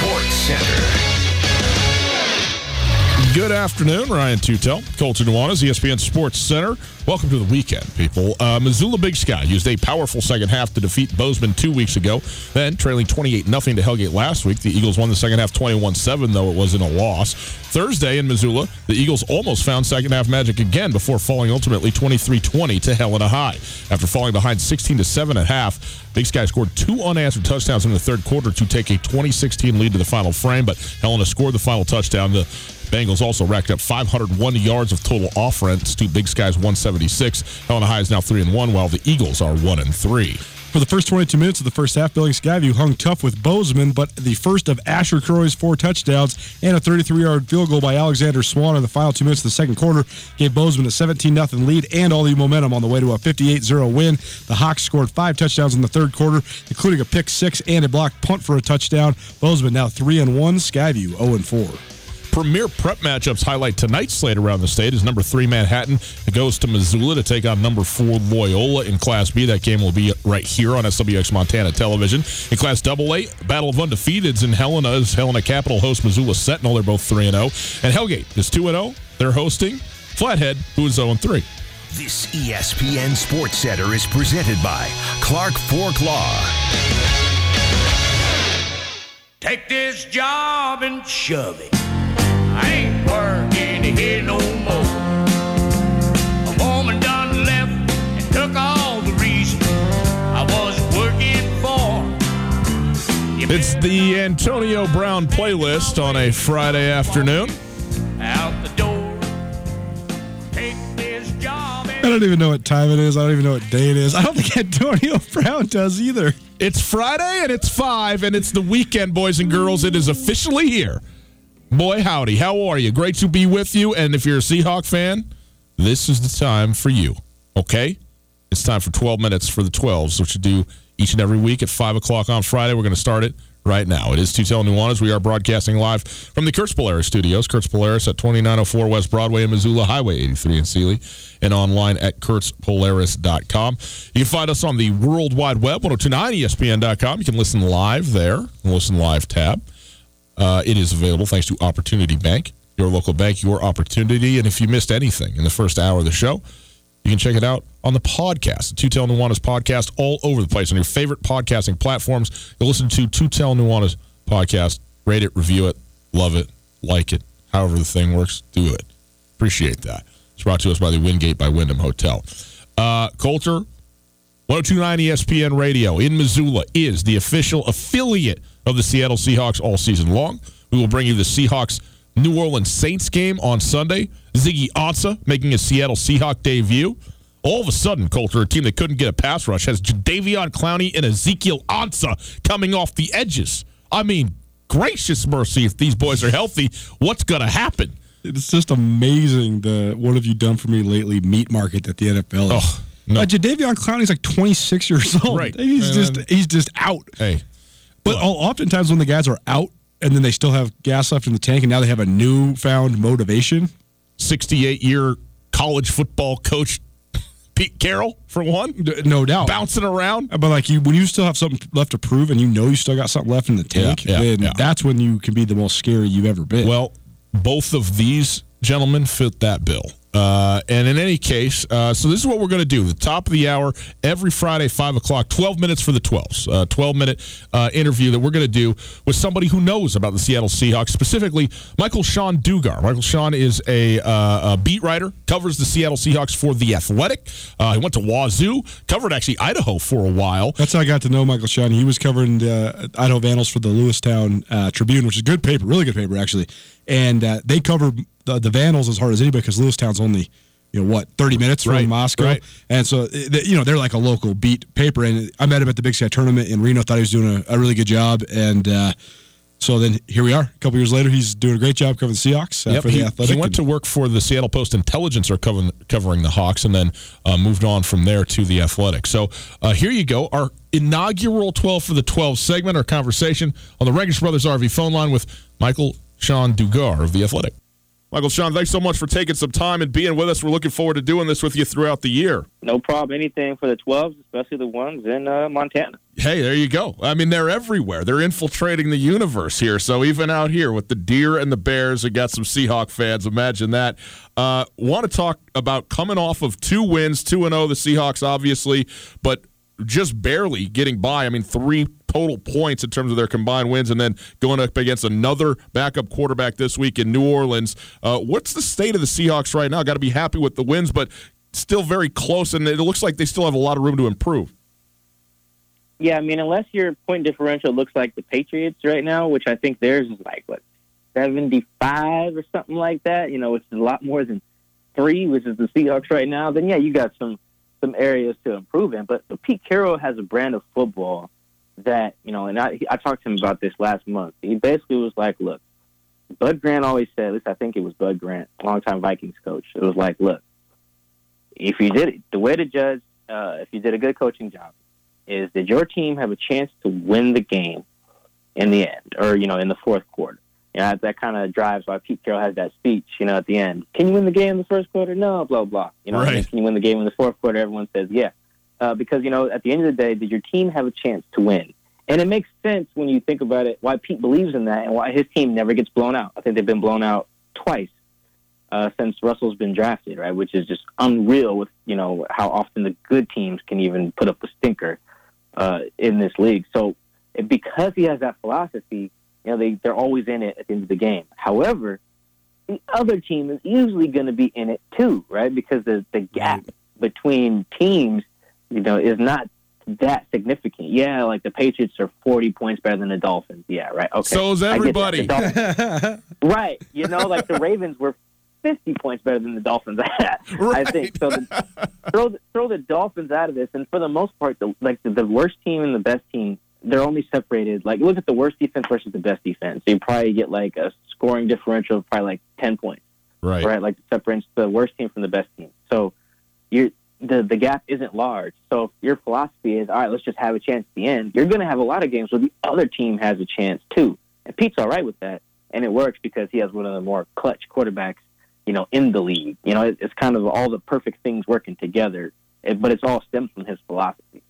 Sports Center. Good afternoon, Ryan Tutel, Colter Nuanez, ESPN Sports Center. Welcome to the weekend, people. Uh, Missoula Big Sky used a powerful second half to defeat Bozeman two weeks ago. Then, trailing 28 0 to Hellgate last week, the Eagles won the second half 21 7, though it wasn't a loss. Thursday in Missoula, the Eagles almost found second half magic again before falling ultimately 23 20 to Helena High. After falling behind 16 7 at half, Big Sky scored two unanswered touchdowns in the third quarter to take a 2016 lead to the final frame, but Helena scored the final touchdown. The Bengals also racked up 501 yards of total offense to Big Sky's 176. Helena High is now 3 and 1, while the Eagles are 1 and 3. For the first 22 minutes of the first half, Billings Skyview hung tough with Bozeman, but the first of Asher Croy's four touchdowns and a 33-yard field goal by Alexander Swan in the final two minutes of the second quarter gave Bozeman a 17-0 lead and all the momentum on the way to a 58-0 win. The Hawks scored five touchdowns in the third quarter, including a pick six and a blocked punt for a touchdown. Bozeman now 3 and 1, Skyview 0 and 4. Premier prep matchups highlight tonight's slate around the state is number three Manhattan It goes to Missoula to take on number four Loyola in Class B. That game will be right here on SWX Montana Television. In Class Double A, Battle of Undefeateds in Helena is Helena Capital hosts Missoula Sentinel. They're both 3 0. And Hellgate is 2 0. They're hosting Flathead, who is 0 and 3. This ESPN Sports Center is presented by Clark Fork Law. Take this job and shove it. It's the Antonio Brown playlist on a Friday afternoon. out the door. Take this job I don't even know what time it is. I don't even know what day it is. I don't think Antonio Brown does either. It's Friday and it's five and it's the weekend, boys and girls. It is officially here. Boy, howdy. How are you? Great to be with you. And if you're a Seahawk fan, this is the time for you. Okay? It's time for 12 minutes for the 12s, which we do each and every week at 5 o'clock on Friday. We're going to start it right now. It is Tutel Nuanez. We are broadcasting live from the Kurtz Polaris studios. Kurtz Polaris at 2904 West Broadway in Missoula, Highway 83 in Seeley, and online at kurtzpolaris.com. You can find us on the World Wide Web, 1029ESPN.com. You can listen live there, listen live tab. Uh, it is available thanks to Opportunity Bank, your local bank, your opportunity. And if you missed anything in the first hour of the show, you can check it out on the podcast, the Tutel Nuanez podcast, all over the place on your favorite podcasting platforms. You'll listen to Tutel Nuanez podcast, rate it, review it, love it, like it, however the thing works, do it. Appreciate that. It's brought to us by the Wingate by Wyndham Hotel. Uh, Colter, 1029 ESPN Radio in Missoula is the official affiliate of the Seattle Seahawks all season long. We will bring you the Seahawks New Orleans Saints game on Sunday. Ziggy Ansah making his Seattle Seahawk debut. All of a sudden, Colter, a team that couldn't get a pass rush, has Jadeveon Clowney and Ezekiel Ansah coming off the edges. I mean, gracious mercy, if these boys are healthy, what's going to happen? It's just amazing the what have you done for me lately meat market that the NFL is. Oh, no. Uh, Jadeveon Clowney's like 26 years old. Right. He's And just he's just out. Hey, But oftentimes when the guys are out and then they still have gas left in the tank and now they have a newfound motivation. 68 year college football coach Pete Carroll, for one, No doubt. bouncing around. Uh, but like you, when you still have something left to prove, and you know you still got something left in the tank, Yeah, yeah, then yeah. that's when you can be the most scary you've ever been. Well, both of these gentlemen fit that bill. Uh, and in any case, uh, so this is what we're going to do. The top of the hour, every Friday, 5 o'clock, 12 minutes for the 12s. Uh, 12 minute uh, interview that we're going to do with somebody who knows about the Seattle Seahawks, specifically Michael Sean Dugar. Michael Sean is a, uh, a beat writer, covers the Seattle Seahawks for The Athletic. He went to Wazzu, covered actually Idaho for a while. That's how I got to know Michael Sean. He was covering the Idaho Vandals for the Lewiston Tribune, which is good paper, really good paper actually. And they cover the, the Vandals as hard as anybody because Lewiston's only, you know, what thirty minutes from Right, Moscow, right. and so eh, you know they're like a local beat paper. And I met him at the Big Sky tournament in Reno. Thought he was doing a, a really good job, and uh, so then here we are. A couple years later, he's doing a great job covering the Seahawks uh, Yep, for the he, Athletic. he went to work for the Seattle Post Intelligencer covering, covering the Hawks and then uh, moved on from there to the Athletic. So uh, here you go, our inaugural 12 for the 12 segment, our conversation on the Regis Brothers RV phone line with Michael Sean Dugar of the Athletic. Michael Sean, thanks so much for taking some time and being with us. We're looking forward to doing this with you throughout the year. No problem. Anything for the 12s, especially the ones in uh, Montana. Hey, there you go. I mean, they're everywhere. They're infiltrating the universe here. So even out here with the deer and the bears, we got some Seahawk fans. Imagine that. Uh, Want to talk about coming off of two wins, two and zero. The Seahawks, obviously, but just barely getting by. I mean, three total points in terms of their combined wins, and then going up against another backup quarterback this week in New Orleans. Uh, what's the state of the Seahawks right now? Got to be happy with the wins, but still very close, and it looks like they still have a lot of room to improve. Yeah, I mean, unless your point differential looks like the Patriots right now, which I think theirs is like, what, 75 or something like that, you know, which is a lot more than three, which is the Seahawks right now, then yeah, you got some some areas to improve in. But, but Pete Carroll has a brand of football that, you know, and I, I talked to him about this last month. He basically was like, look, Bud Grant always said, at least I think it was Bud Grant, longtime Vikings coach. It was like, look, if you did it, the way to judge uh, if you did a good coaching job is did your team have a chance to win the game in the end or, you know, in the fourth quarter? You know, that, that kind of drives why Pete Carroll has that speech, you know, at the end. Can you win the game in the first quarter? No, blah, blah. You know, Right. can you win the game in the fourth quarter? Everyone says, yeah. Uh, because, you know, at the end of the day, did your team have a chance to win? And it makes sense when you think about it why Pete believes in that and why his team never gets blown out. I think they've been blown out twice uh, since Russell's been drafted, right? Which is just unreal with you know how often the good teams can even put up a stinker uh, in this league. So because he has that philosophy, you know they they're always in it at the end of the game. However, the other team is usually going to be in it too, right? Because the the gap between teams, you know, is not that significant. Yeah, like the Patriots are 40 points better than the Dolphins. Yeah, right. Okay. So is I get that. everybody. Right. You know, like the Ravens were 50 points better than the Dolphins. I think so. The, throw the, throw the Dolphins out of this, and for the most part, the, like the, the worst team and the best team, they're only separated. Like look at the worst defense versus the best defense. So you probably get like a scoring differential of probably like 10 points Right. right? Like the separates the worst team from the best team. So you're the the gap isn't large. So if your philosophy is all right, let's just have a chance at the end. You're going to have a lot of games where the other team has a chance too, and Pete's all right with that, and it works because he has one of the more clutch quarterbacks, you know, in the league. You know, it, it's kind of all the perfect things working together, it, but it's all stems from his philosophy.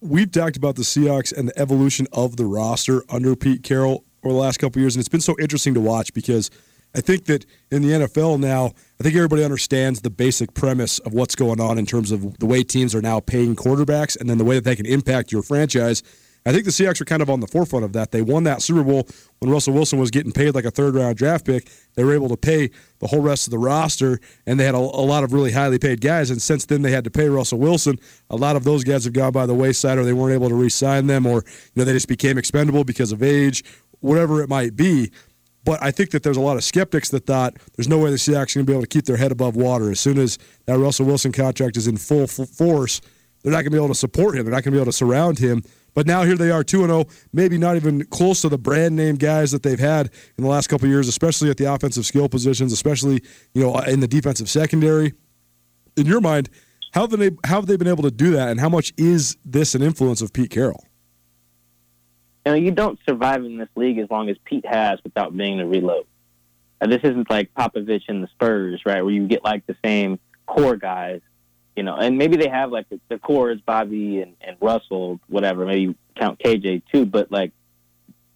We've talked about the Seahawks and the evolution of the roster under Pete Carroll over the last couple years, and it's been so interesting to watch because I think that in the NFL now, I think everybody understands the basic premise of what's going on in terms of the way teams are now paying quarterbacks and then the way that they can impact your franchise. I think the Seahawks are kind of on the forefront of that. They won that Super Bowl when Russell Wilson was getting paid like a third round draft pick. They were able to pay the whole rest of the roster, and they had a, a lot of really highly paid guys. And since then, they had to pay Russell Wilson. A lot of those guys have gone by the wayside, or they weren't able to re-sign them, or you know they just became expendable because of age, whatever it might be. But I think that there's a lot of skeptics that thought there's no way the Seahawks are going to be able to keep their head above water. As soon as that Russell Wilson contract is in full, full force, they're not going to be able to support him. They're not going to be able to surround him. But now here they are, 2 0, maybe not even close to the brand name guys that they've had in the last couple of years, especially at the offensive skill positions, especially you know in the defensive secondary. In your mind, how have they how have they been able to do that, and how much is this an influence of Pete Carroll? You know, you don't survive in this league as long as Pete has without being to reload. Uh, this isn't like Popovich and the Spurs, right, where you get like the same core guys, you know, and maybe they have like the, core is Bobby and, and Russell, whatever. Maybe count KJ too, but like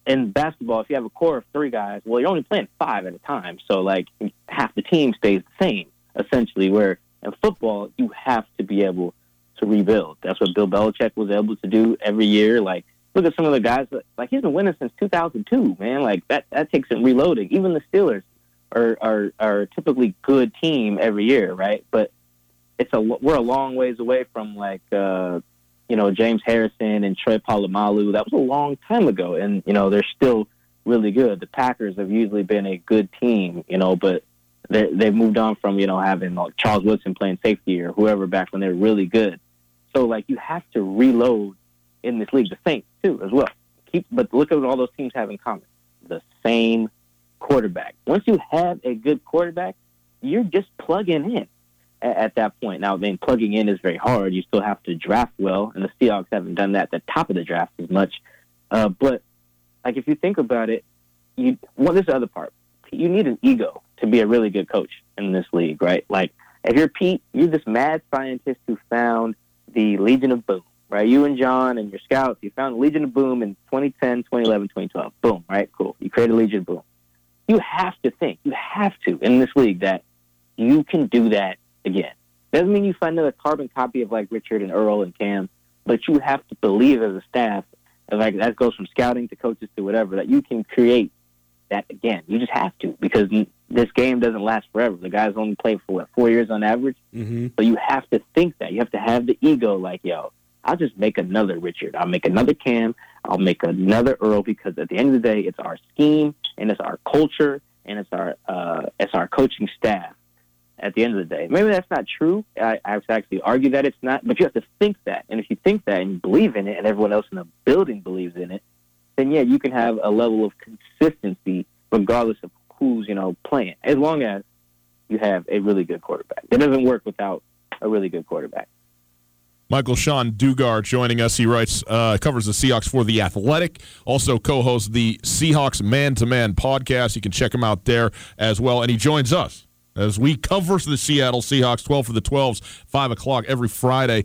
in basketball, if you have a core of three guys, well, you're only playing five at a time, so like half the team stays the same essentially. Where in football, you have to be able to rebuild. That's what Bill Belichick was able to do every year. Like look at some of the guys like he's been winning since 2002 man like that that takes some reloading even the steelers are are are a typically good team every year right but it's a we're a long ways away from like uh you know james harrison and troy polamalu that was a long time ago and you know they're still really good the packers have usually been a good team you know but they they've moved on from you know having like charles woodson playing safety or whoever back when they're really good so like you have to reload in this league. The Saints too, as well. Keep, but look at what all those teams have in common: the same quarterback. Once you have a good quarterback, you're just plugging in at, at that point. Now, I mean, plugging in is very hard. You still have to draft well, and the Seahawks haven't done that at the top of the draft as much. Uh, but like, if you think about it, you well, this is the other part. You need an ego to be a really good coach in this league, right? Like, if you're Pete, you're this mad scientist who found the Legion of Boom right? You and John and your scouts, you found the Legion of Boom in 2010, 2011, 2012. Boom, right? Cool. You created Legion of Boom. You have to think, you have to in this league that you can do that again. Doesn't mean you find another carbon copy of like Richard and Earl and Cam, but you have to believe as a staff, like that goes from scouting to coaches to whatever, that you can create that again. You just have to because this game doesn't last forever. The guys only play for what four years on average. Mm-hmm. So you have to think that. You have to have the ego, like yo, I'll just make another Richard. I'll make another Cam. I'll make another Earl because at the end of the day, it's our scheme and it's our culture and it's our uh, it's our coaching staff. At the end of the day, maybe that's not true. I, I have to actually argue that it's not, but you have to think that. And if you think that and you believe in it, and everyone else in the building believes in it, then yeah, you can have a level of consistency regardless of who's you know playing, as long as you have a really good quarterback. It doesn't work without a really good quarterback. Michael Sean Dugar joining us. He writes, uh, covers the Seahawks for The Athletic. Also co hosts the Seahawks Man to Man podcast. You can check him out there as well. And he joins us as we cover the Seattle Seahawks 12 for the 12s, 5 o'clock every Friday.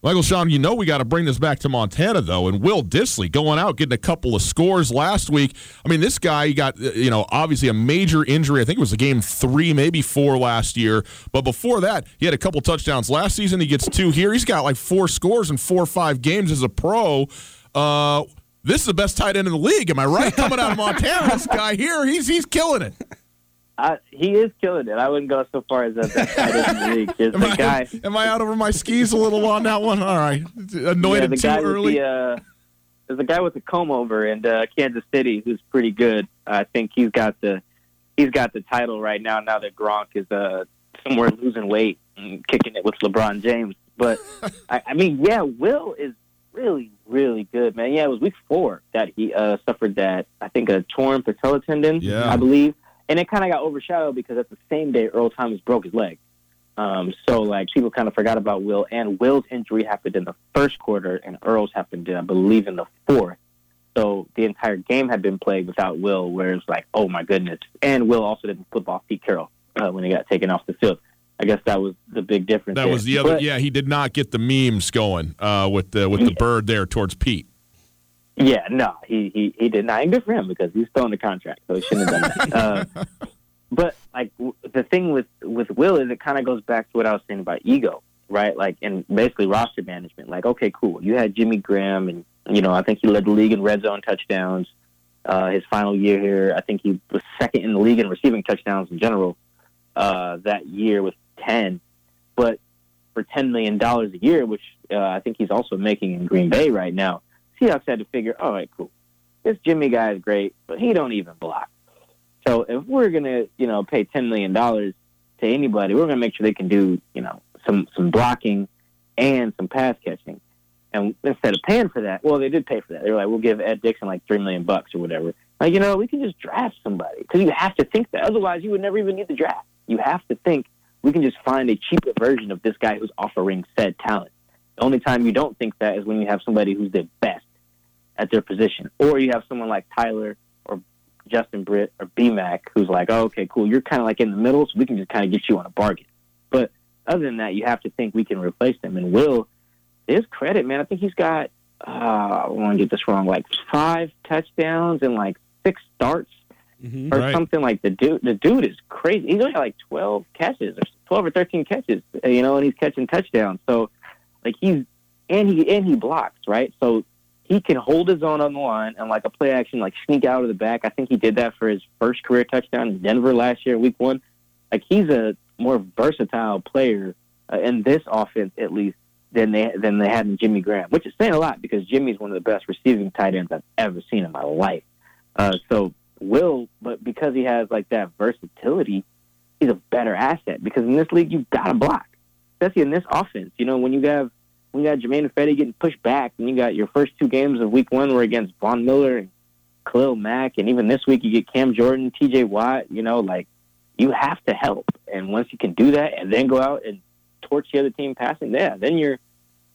Michael Sean, you know we got to bring this back to Montana though, and Will Dissly going out getting a couple of scores last week. I mean, this guy got you know obviously a major injury. I think it was a game three, maybe four last year, but before that he had a couple touchdowns last season. He gets two here. He's got like four scores in four or five games as a pro. Uh, this is the best tight end in the league. Am I right? Coming out of Montana, this guy here, he's he's killing it. I, he is killing it. I wouldn't go so far as that best tight end in the league. Am the I, guy. am I out over my skis a little on that one? All right, anointed yeah, the too guy early. The, uh, there's a guy with a comb over in uh, Kansas City who's pretty good. I think he's got the he's got the title right now. Now that Gronk is uh, somewhere losing weight and kicking it with LeBron James. But I, I mean, yeah, Will is really really good, man. Yeah, it was week four that he uh, suffered that I think a torn patella tendon, Yeah. I believe, and it kind of got overshadowed because at the same day Earl Thomas broke his leg. Um, so like people kind of forgot about Will, and Will's injury happened in the first quarter, and Earl's happened, I believe, in the fourth. So the entire game had been played without Will, where it's like, oh my goodness. And Will also didn't flip off Pete Carroll uh, when he got taken off the field. I guess that was the big difference. That there. was the other. But- yeah, he did not get the memes going uh, with the with the bird there towards Pete. Yeah, no, he, he, he did not. And good for him because he's still in the contract, so he shouldn't have done that. uh, but like w- the thing with with Will is it kind of goes back to what I was saying about ego, right? Like and basically roster management. Like, okay, cool, you had Jimmy Graham and You know, I think he led the league in red zone touchdowns. Uh, his final year here, I think he was second in the league in receiving touchdowns in general uh, that year with 10. But for $10 million a year, which uh, I think he's also making in Green Bay right now, Seahawks had to figure, all right, cool. This Jimmy guy is great, but he don't even block. So if we're to, you know, pay $10 million to anybody, we're to make sure they can do, you know, some, some blocking and some pass catching. And instead of paying for that, well, they did pay for that. They were like, we'll give Ed Dickson like three million bucks or whatever. Like, you know, we can just draft somebody because you have to think that. Otherwise, you would never even need the draft. You have to think we can just find a cheaper version of this guy who's offering said talent. The only time you don't think that is when you have somebody who's the best at their position, or you have someone like Tyler or Justin Britt or BMAC who's like, oh, okay, cool, you're kind of like in the middle, so we can just kind of get you on a bargain. But other than that, you have to think we can replace them. And Will his credit, man, I think he's got, uh, I want to get this wrong, like five touchdowns and like six starts Mhm. or Right. something like the dude. The dude is crazy. He's only got like twelve catches or twelve or thirteen catches, uh, you know, and he's catching touchdowns. So, like he's and he and he blocks right. So he can hold his own on the line and like a play action, like sneak out of the back. I think he did that for his first career touchdown in Denver last year, week one. Like he's a more versatile player uh, in this offense, at least than they than they had in Jimmy Graham, which is saying a lot because Jimmy's one of the best receiving tight ends I've ever seen in my life. Uh, so Will, but because he has like that versatility, he's a better asset because in this league you got to block, especially in this offense. You know when you have you got Germain Ifedi getting pushed back, and you got your first two games of Week One were against Von Miller and Khalil Mack, and even this week you get Cam Jordan, T.J. Watt. You know, like you have to help, and once you can do that, and then go out and torch the other team passing, yeah, then you're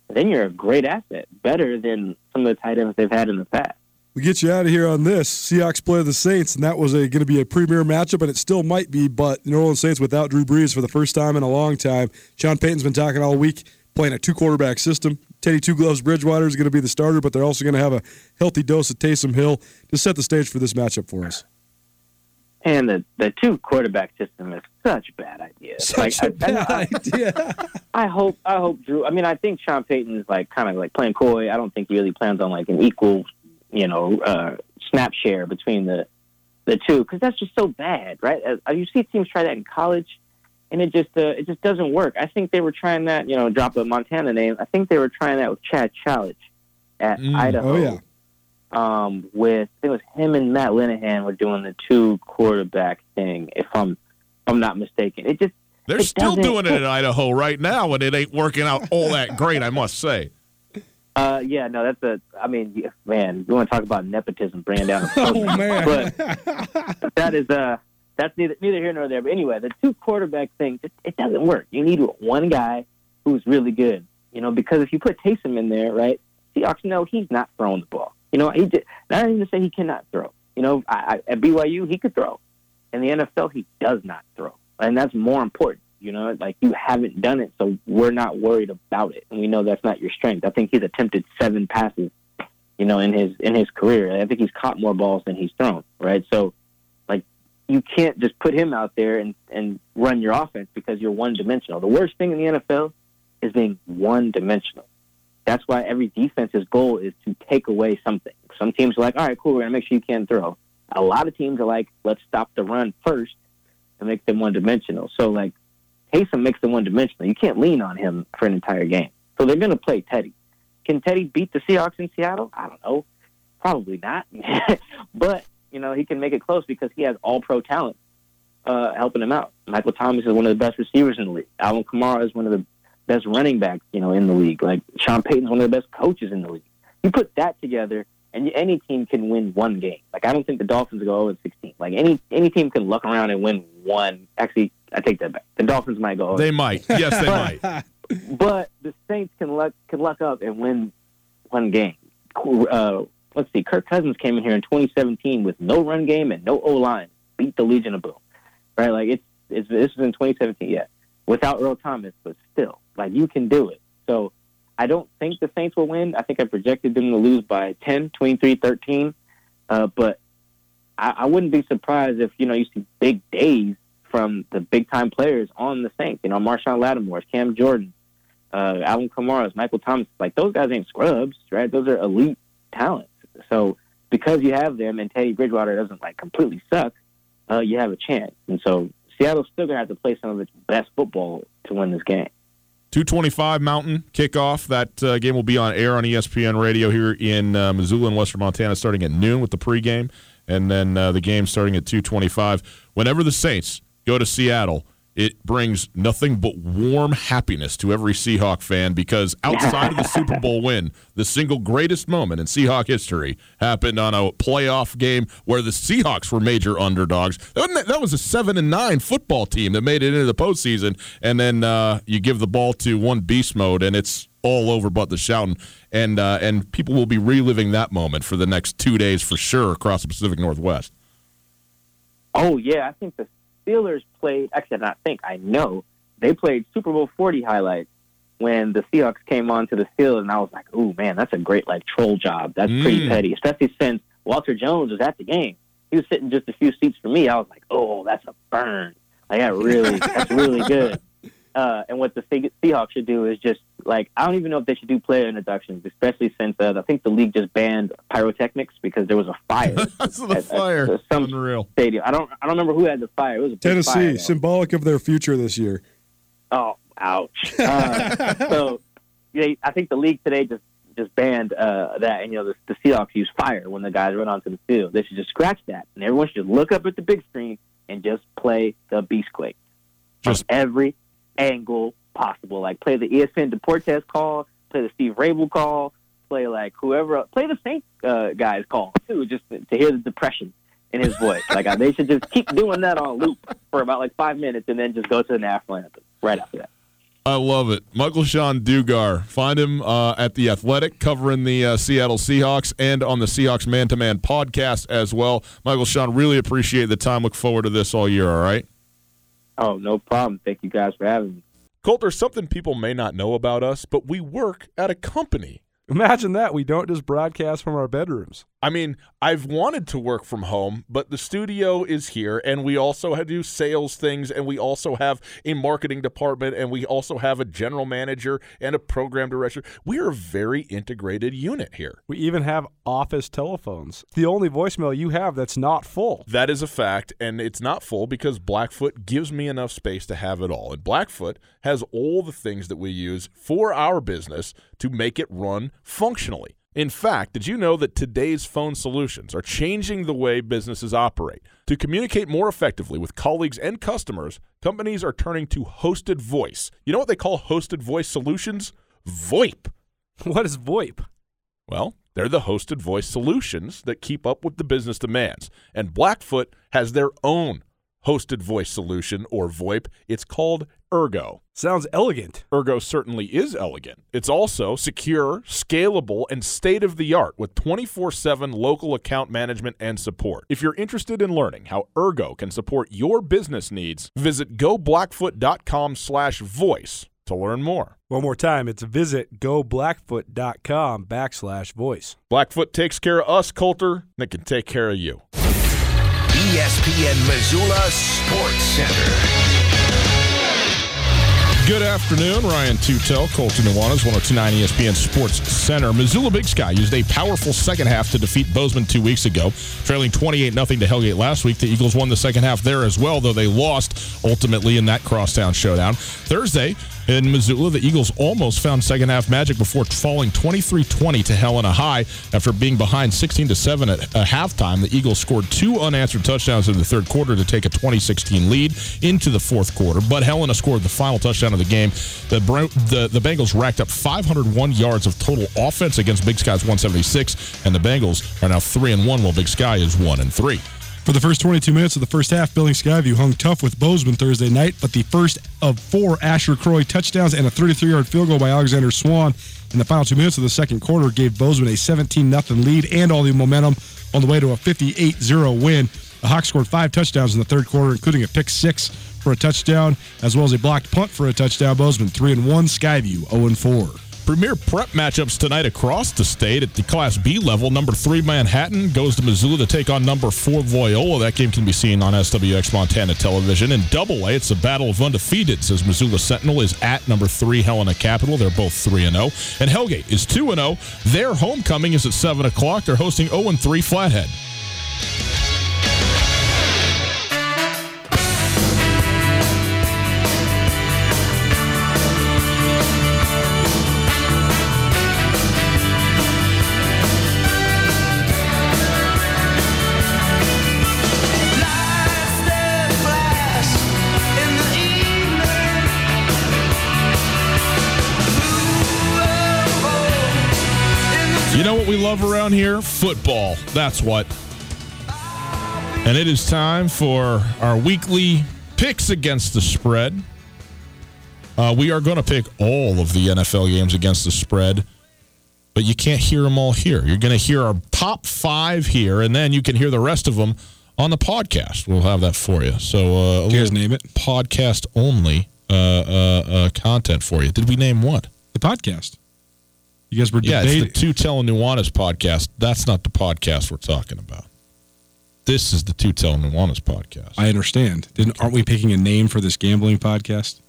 then you're a great asset, better than some of the tight ends they've had in the past. We get you out of here on this. Seahawks play the Saints, and that was going to be a premier matchup, and it still might be. But New Orleans Saints without Drew Brees for the first time in a long time. Sean Payton's been talking all week, playing a two quarterback system. Teddy Two Gloves Bridgewater is going to be the starter, but they're also going to have a healthy dose of Taysom Hill to set the stage for this matchup for us. And the the two quarterback system is such a bad idea. Such Like, a I- bad I, idea. I hope I hope Drew. I mean, I think Sean Payton is like kind of like playing coy. I don't think he really plans on like an equal, you know, uh, snap share between the the two because that's just so bad, right? As, uh, you see teams try that in college, and it just uh, it just doesn't work. I think they were trying that. You know, drop a Montana name. I think they were trying that with Chad Chalich at Mm. Idaho. Oh, yeah. Um, with I think it was him and Matt Linehan were doing the two quarterback thing. If I'm if I'm not mistaken, it just They're It still doing it in Idaho right now, and it ain't working out all that great, I must say. Uh, yeah, no, that's a. I mean, man, you want to talk about nepotism, bringing down. Oh, man. but that is uh, that's neither neither here nor there. But anyway, the two quarterback thing, it, it doesn't work. You need one guy who's really good, you know, because if you put Taysom in there, right, Seahawks know he's not throwing the ball. You know, he did not even to say he cannot throw. You know, I, I, at BYU he could throw, in the NFL he does not throw, and that's more important. You know, like you haven't done it, so we're not worried about it, and we know that's not your strength. I think he's attempted seven passes, you know, in his in his career. I think he's caught more balls than he's thrown. Right, so you can't just put him out there and and run your offense because you're one dimensional. The worst thing in the NFL is being one dimensional. That's why every defense's goal is to take away something. Some teams are like, all right, cool, we're gonna make sure you can't throw. A lot of teams are like, let's stop the run first and make them one dimensional. So like Taysom makes them one dimensional. You can't lean on him for an entire game. So they're gonna play Teddy. Can Teddy beat the Seahawks in Seattle? I don't know. Probably not. but, you know, he can make it close because he has all pro talent uh, helping him out. Michael Thomas is one of the best receivers in the league. Alvin Kamara is one of the best running backs, you know, in the league. Like Sean Payton's one of the best coaches in the league. You put that together, and any team can win one game. Like I don't think the Dolphins go 0 16. Like any any team can luck around and win one. Actually, I take that back. The Dolphins might go. 0 They might. Yes, they might. but the Saints can luck can luck up and win one game. Uh, let's see. Kirk Cousins came in here in 2017 with no run game and no O line, beat the Legion of Boom. Right? Like it's, it's this was in 2017. Yeah, without Earl Thomas, but still, like you can do it. So I don't think the Saints will win. I think I projected them to lose by 10, 23-13. Uh, but I, I wouldn't be surprised if you know you see big days from the big time players on the Saints. You know, Marshon Lattimore's, Cam Jordan, uh, Alvin Kamara's, Michael Thomas. Like those guys ain't scrubs, right? Those are elite talent. So because you have them and Teddy Bridgewater doesn't like completely suck, uh, you have a chance. And so Seattle's still gonna have to play some of its best football to win this game. 225 Mountain kickoff. That uh, game will be on air on ESPN radio here in uh, Missoula and Western Montana starting at noon with the pregame, and then uh, the game starting at 225. Whenever the Saints go to Seattle, it brings nothing but warm happiness to every Seahawk fan because outside of the Super Bowl win, the single greatest moment in Seahawk history happened on a playoff game where the Seahawks were major underdogs. That was a seven and nine football team that made it into the postseason, and then uh, you give the ball to one beast mode, and it's all over but the shouting, and uh, and people will be reliving that moment for the next two days for sure across the Pacific Northwest. Oh yeah, I think the Steelers played. Actually, not think. I know they played Super Bowl Forty highlights when the Seahawks came on to the field, and I was like, "Oh man, that's a great like troll job. That's pretty Mm. petty." Especially since Walter Jones was at the game. He was sitting just a few seats from me. I was like, "Oh, that's a burn. Like that really, that's really good." Uh, and what the Seahawks should do is just like I don't even know if they should do player introductions, especially since uh, I think the league just banned pyrotechnics because there was a fire. That's the at- at fire. some Unreal. stadium. I don't I don't remember who had the fire. It was a big Tennessee, fire, symbolic of their future this year. Oh, ouch. Uh, so, yeah, I think the league today just just banned uh, that, and you know the, the Seahawks use fire when the guys run onto the field. They should just scratch that, and everyone should look up at the big screen and just play the Beastquake Just- every angle possible. Like play the ESPN Deportes call, play the Steve Raible call, play like whoever, play the Saint uh, guys call too, just to, to hear the depression in his voice. like they should just keep doing that on loop for about like five minutes, and then just go to the national anthem right after that. I love it. Michael Sean Dugar. Find him uh, at The Athletic, covering the uh, Seattle Seahawks, and on the Seahawks Man to Man podcast as well. Michael Sean, really appreciate the time. Look forward to this all year, all right? Oh, no problem. Thank you guys for having me. Colt, there's something people may not know about us, but we work at a company. Imagine that. We don't just broadcast from our bedrooms. I mean, I've wanted to work from home, but the studio is here, and we also have to do sales things, and we also have a marketing department, and we also have a general manager and a program director. We are a very integrated unit here. We even have office telephones. The only voicemail you have that's not full. That is a fact, and it's not full because Blackfoot gives me enough space to have it all. And Blackfoot has all the things that we use for our business to make it run functionally. In fact, did you know that today's phone solutions are changing the way businesses operate? To communicate more effectively with colleagues and customers, companies are turning to hosted voice. You know what they call hosted voice solutions? VoIP. What is VoIP? Well, they're the hosted voice solutions that keep up with the business demands. And Blackfoot has their own hosted voice solution, or VoIP. It's called Ergo. Sounds elegant. Ergo certainly is elegant. It's also secure, scalable, and state of the art with 24 7 local account management and support. If you're interested in learning how Ergo can support your business needs, visit goblackfoot.com slash voice to learn more. One more time, it's visit goblackfoot.com backslash voice. Blackfoot takes care of us, Colter, and it can take care of you. ESPN Missoula Sports Center. Good afternoon, Ryan Tutel, Colter Nuanez, 1029 ESPN Sports Center. Missoula Big Sky used a powerful second half to defeat Bozeman two weeks ago, trailing 28 0 to Hellgate last week. The Eagles won the second half there as well, though they lost ultimately in that crosstown showdown. Thursday, in Missoula, the Eagles almost found second half magic before falling 23 20 to Helena High. After being behind 16 7 at halftime, the Eagles scored two unanswered touchdowns in the third quarter to take a 2016 lead into the fourth quarter. But Helena scored the final touchdown of the game. The, the, the Bengals racked up 501 yards of total offense against Big Sky's 176, and the Bengals are now 3 and 1, while Big Sky is 1 and 3. For the first 22 minutes of the first half, Billings Skyview hung tough with Bozeman Thursday night, but the first of four Asher Croy touchdowns and a 33-yard field goal by Alexander Swan in the final two minutes of the second quarter gave Bozeman a 17-0 lead and all the momentum on the way to a 58-0 win. The Hawks scored five touchdowns in the third quarter, including a pick six for a touchdown, as well as a blocked punt for a touchdown. Bozeman 3 and 1, Skyview 0 and 4. Premier prep matchups tonight across the state at the Class B level. Number three Manhattan goes to Missoula to take on number four Loyola. That game can be seen on SWX Montana television. In Double A, it's a battle of undefeated. Says Missoula Sentinel is at number three Helena Capital. They're both three and zero, and Hellgate is two and zero. Their homecoming is at seven o'clock. They're hosting zero and three Flathead. What we love around here? Football. That's what. And it is time for our weekly picks against the spread. Uh, we are going to pick all of the NFL games against the spread, but you can't hear them all here. You're going to hear our top five here, and then you can hear the rest of them on the podcast. We'll have that for you. So, uh, a Do you guys name it? podcast only uh, uh, uh, content for you. Did we name what? The podcast. You guys were Yeah, it's the Two Telling Nuanez podcast. That's not the podcast we're talking about. This is the Two Telling Nuanez podcast. I understand. Didn't aren't we picking a name for this gambling podcast?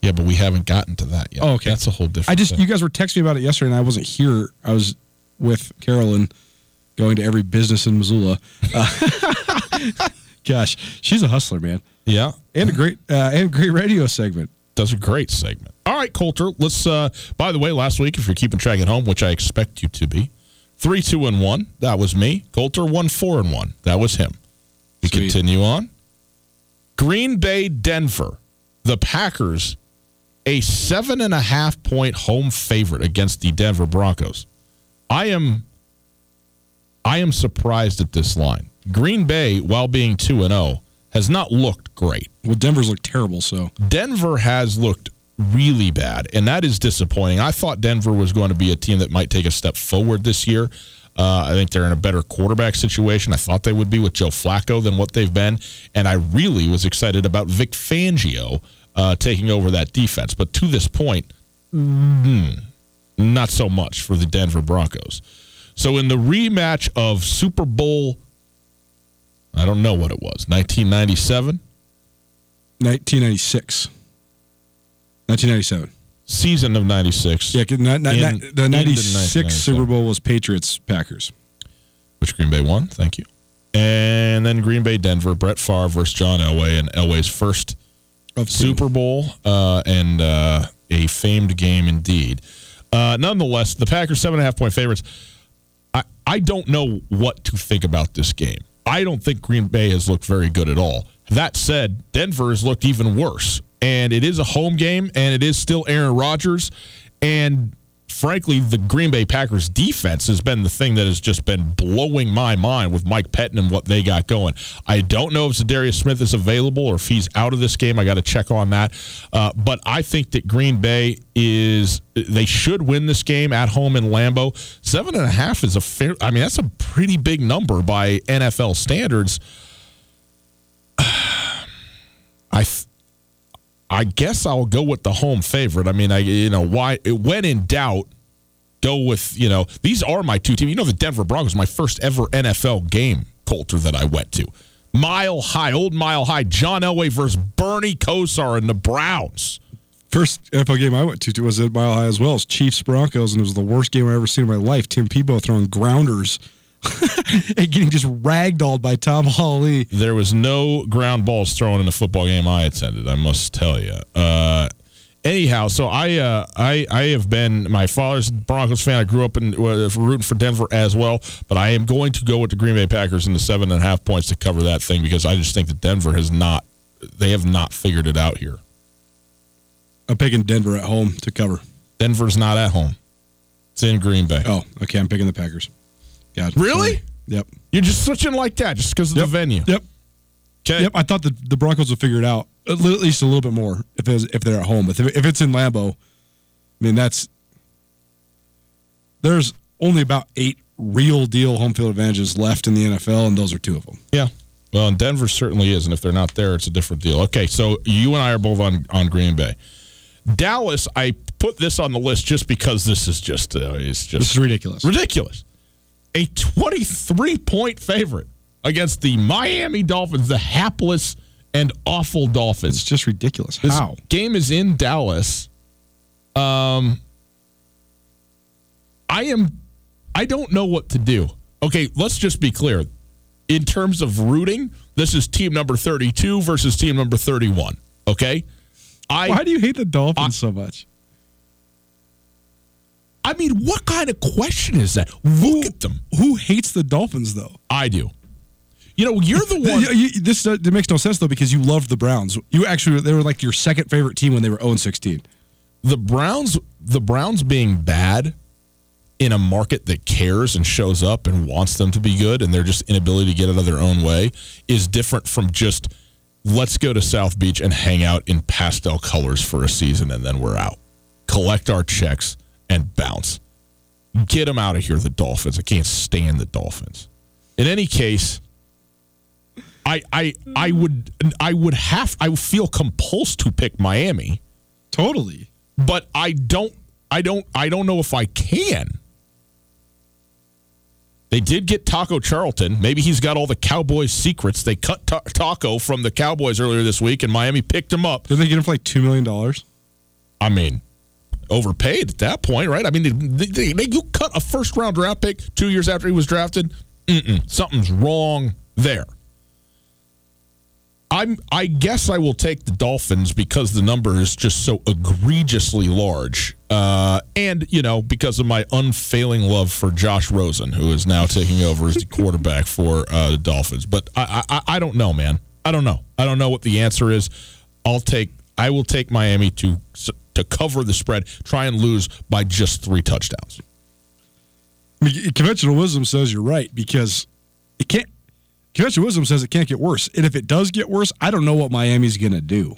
yeah, but we haven't gotten to that yet. Oh, okay. That's a whole different. I just thing. you guys were texting me about it yesterday, and I wasn't here. I was with Carolyn, going to every business in Missoula. Uh, gosh, she's a hustler, man, yeah, and a great uh, and great radio segment. does a great segment. All right, Colter. Let's. uh By the way, last week, if you're keeping track at home, which I expect you to be, three, two, and one. That was me. Colter one, four, and one. That was him. We Sweet. continue on. Green Bay, Denver. The Packers, a seven and a half point home favorite against the Denver Broncos. I am. I am surprised at this line. Green Bay, while being two and zero, has not looked great. Well, Denver's looked terrible, so Denver has looked really bad, and that is disappointing. I thought Denver was going to be a team that might take a step forward this year. Uh, I think they're in a better quarterback situation. I thought they would be with Joe Flacco than what they've been, and I really was excited about Vic Fangio uh, taking over that defense. But to this point, mm, not so much for the Denver Broncos. So in the rematch of Super Bowl, I don't know what it was, 1997. 1996, 1997. season of 96 Yeah, ni- ni- In- ni- the 96 Super Bowl was Patriots Packers. which green bay won? Thank you. And then green bay denver brett Favre versus john elway and elway's first Of super bowl uh, and uh, a famed game indeed. Uh, nonetheless the packers seven and a half point favorites. I, I don't know what to think about this game. I don't think green bay has looked very good at all. That said denver has looked even worse and it is a home game and it is still aaron rodgers and frankly, the Green Bay Packers defense has been the thing that has just been blowing my mind with Mike Pettine and what they got going. I don't know if Za'Darius Smith is available or if he's out of this game. I got to check on that. Uh, but I think that Green Bay is, they should win this game at home in Lambeau. Seven and a half is a fair, I mean, that's a pretty big number by NFL standards. I, th- I guess I'll go with the home favorite. I mean, I you know why when in doubt, go with you know these are my two teams. You know the Denver Broncos, my first ever NFL game, Colter that I went to. Mile High, old Mile High, John Elway versus Bernie Kosar and the Browns. First NFL game I went to was at Mile High as well. Was Chiefs Broncos, and it was the worst game I've ever seen in my life. Tim Tebow throwing grounders and getting just ragdolled by Tamba Hali. There was no ground balls thrown in the football game I attended. I must tell you. Uh, anyhow, so I uh, I I have been my father's Broncos fan. I grew up in uh, rooting for Denver as well, but I am going to go with the Green Bay Packers in the seven and a half points to cover that thing because I just think that Denver has not they have not figured it out here. I'm picking Denver at home to cover. Denver's not at home; it's in Green Bay. Oh, okay. I'm picking the Packers. God, Really? sorry. Yep. You're just switching like that just because of Yep. the venue. Yep. Okay. Yep. I thought the, the Broncos would figure it out at least a little bit more if it's, if they're at home. But if, if it's in Lambeau, I mean that's there's only about eight real deal home field advantages left in the NFL, and those are two of them. Yeah. Well, and Denver certainly is, and if they're not there, it's a different deal. Okay, so you and I are both on on Green Bay. Dallas, I put this on the list just because this is just uh, it's just This is ridiculous. ridiculous. A 23 point favorite against the Miami Dolphins, the hapless and awful Dolphins. It's just ridiculous. This How? game is in Dallas. Um, I am. I don't know what to do. Okay, let's just be clear. In terms of rooting, this is team number 32 versus team number 31. Okay, I. Why do you hate the Dolphins so much? I mean, what kind of question is that? Look at them. Who hates the Dolphins though? I do. You know, you're the one. You- you- this uh, it makes no sense though because you loved the Browns. You actually they were like your second favorite team when they were 0 16. the Browns the Browns being bad in a market that cares and shows up and wants them to be good and their just inability to get out of their own way is different from just let's go to South Beach and hang out in pastel colors for a season and then we're out. Collect our checks and bounce. Get them out of here, the Dolphins. I can't stand the Dolphins. In any case, I I I would I would have I would feel compulsed to pick Miami Totally. but I don't I don't I don't know if I can. They did get Taco Charlton. Maybe he's got all the Cowboys secrets. They cut Ta- Taco from the Cowboys earlier this week, and Miami picked him up. Did they get him for like two million dollars? I mean, overpaid at that point, right? I mean, they, they, they, you cut a first round draft pick two years after he was drafted. Mm-mm, something's wrong there. I'm. I guess I will take the Dolphins because the number is just so egregiously large, uh, and you know because of my unfailing love for Josh Rosen, who is now taking over as the quarterback for uh, the Dolphins. But I, I, I don't know, man. I don't know. I don't know what the answer is. I'll take. I will take Miami to to cover the spread. Try and lose by just three touchdowns. I mean, conventional wisdom says you're right because it can't. Conventional wisdom says it can't get worse, and if it does get worse, I don't know what Miami's going to do.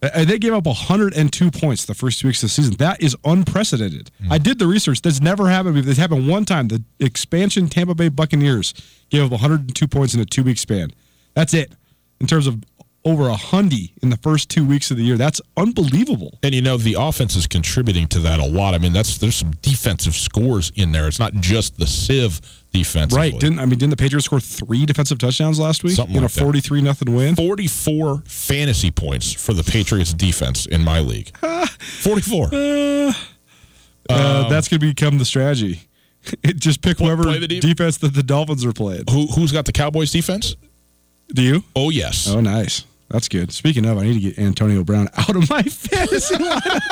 Uh, They gave up 102 points the first two weeks of the season. That is unprecedented. I did the research. That's never happened. This happened one time. The expansion Tampa Bay Buccaneers gave up 102 points in a two week span. That's it. In terms of over a hundy in the first two weeks of the year, that's unbelievable. And you know the offense is contributing to that a lot. I mean, that's there's some defensive scores in there. It's not just the sieve defensively. Right? Didn't I mean? Didn't the Patriots score three defensive touchdowns last week Something in like a 43 nothing win? 44 fantasy points for the Patriots defense in my league. 44. Uh, that's going to become the strategy. It just pick whoever the def- defense that the Dolphins are playing. Who who's got the Cowboys defense? Do you? Oh yes. Oh, nice. That's good. Speaking of, I need to get Antonio Brown out of my fantasy. yes.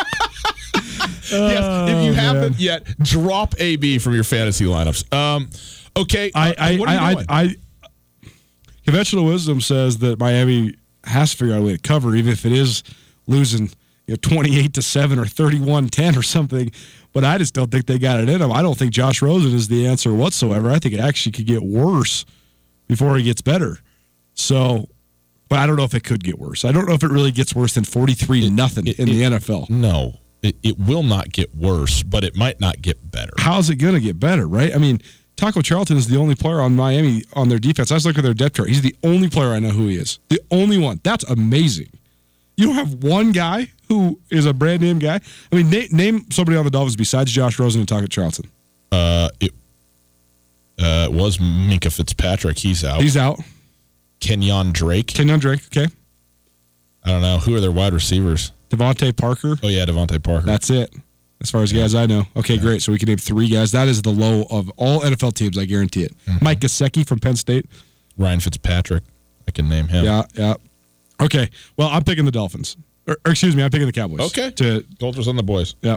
If you haven't yet, drop AB from your fantasy lineups. Um, okay. I, uh, I, what are you I, doing? I, I, conventional wisdom says that Miami has to figure out a way to cover, even if it is losing you know, 28 to 7 or 31 10 or something. But I just don't think they got it in them. I don't think Josh Rosen is the answer whatsoever. I think it actually could get worse before it gets better. So, but I don't know if it could get worse. I don't know if it really gets worse than 43 to nothing it- in the NFL. no, it, it will not get worse, but it might not get better. how's it going to get better, right? I mean, Taco Charlton is the only player on Miami on their defense. I was looking at their depth chart. He's the only player I know who he is. The only one. That's amazing. You don't have one guy who is a brand name guy. I mean, na- name somebody on the Dolphins besides Josh Rosen and Taco Charlton. Uh, it uh, it was Minkah Fitzpatrick. He's out. He's out. Kenyan Drake. Kenyan Drake. Okay. I don't know who are their wide receivers. DeVante Parker. Oh yeah, DeVante Parker. That's it. As far as guys I know. Okay, great. So we can name three guys. That is the low of all NFL teams. I guarantee it. Mm-hmm. Mike Gesicki from Penn State. Ryan Fitzpatrick. I can name him. Yeah, yeah. Okay. Well, I'm picking the Dolphins. Or, or excuse me, I'm picking the Cowboys. Okay. To Soldiers on the boys. yeah.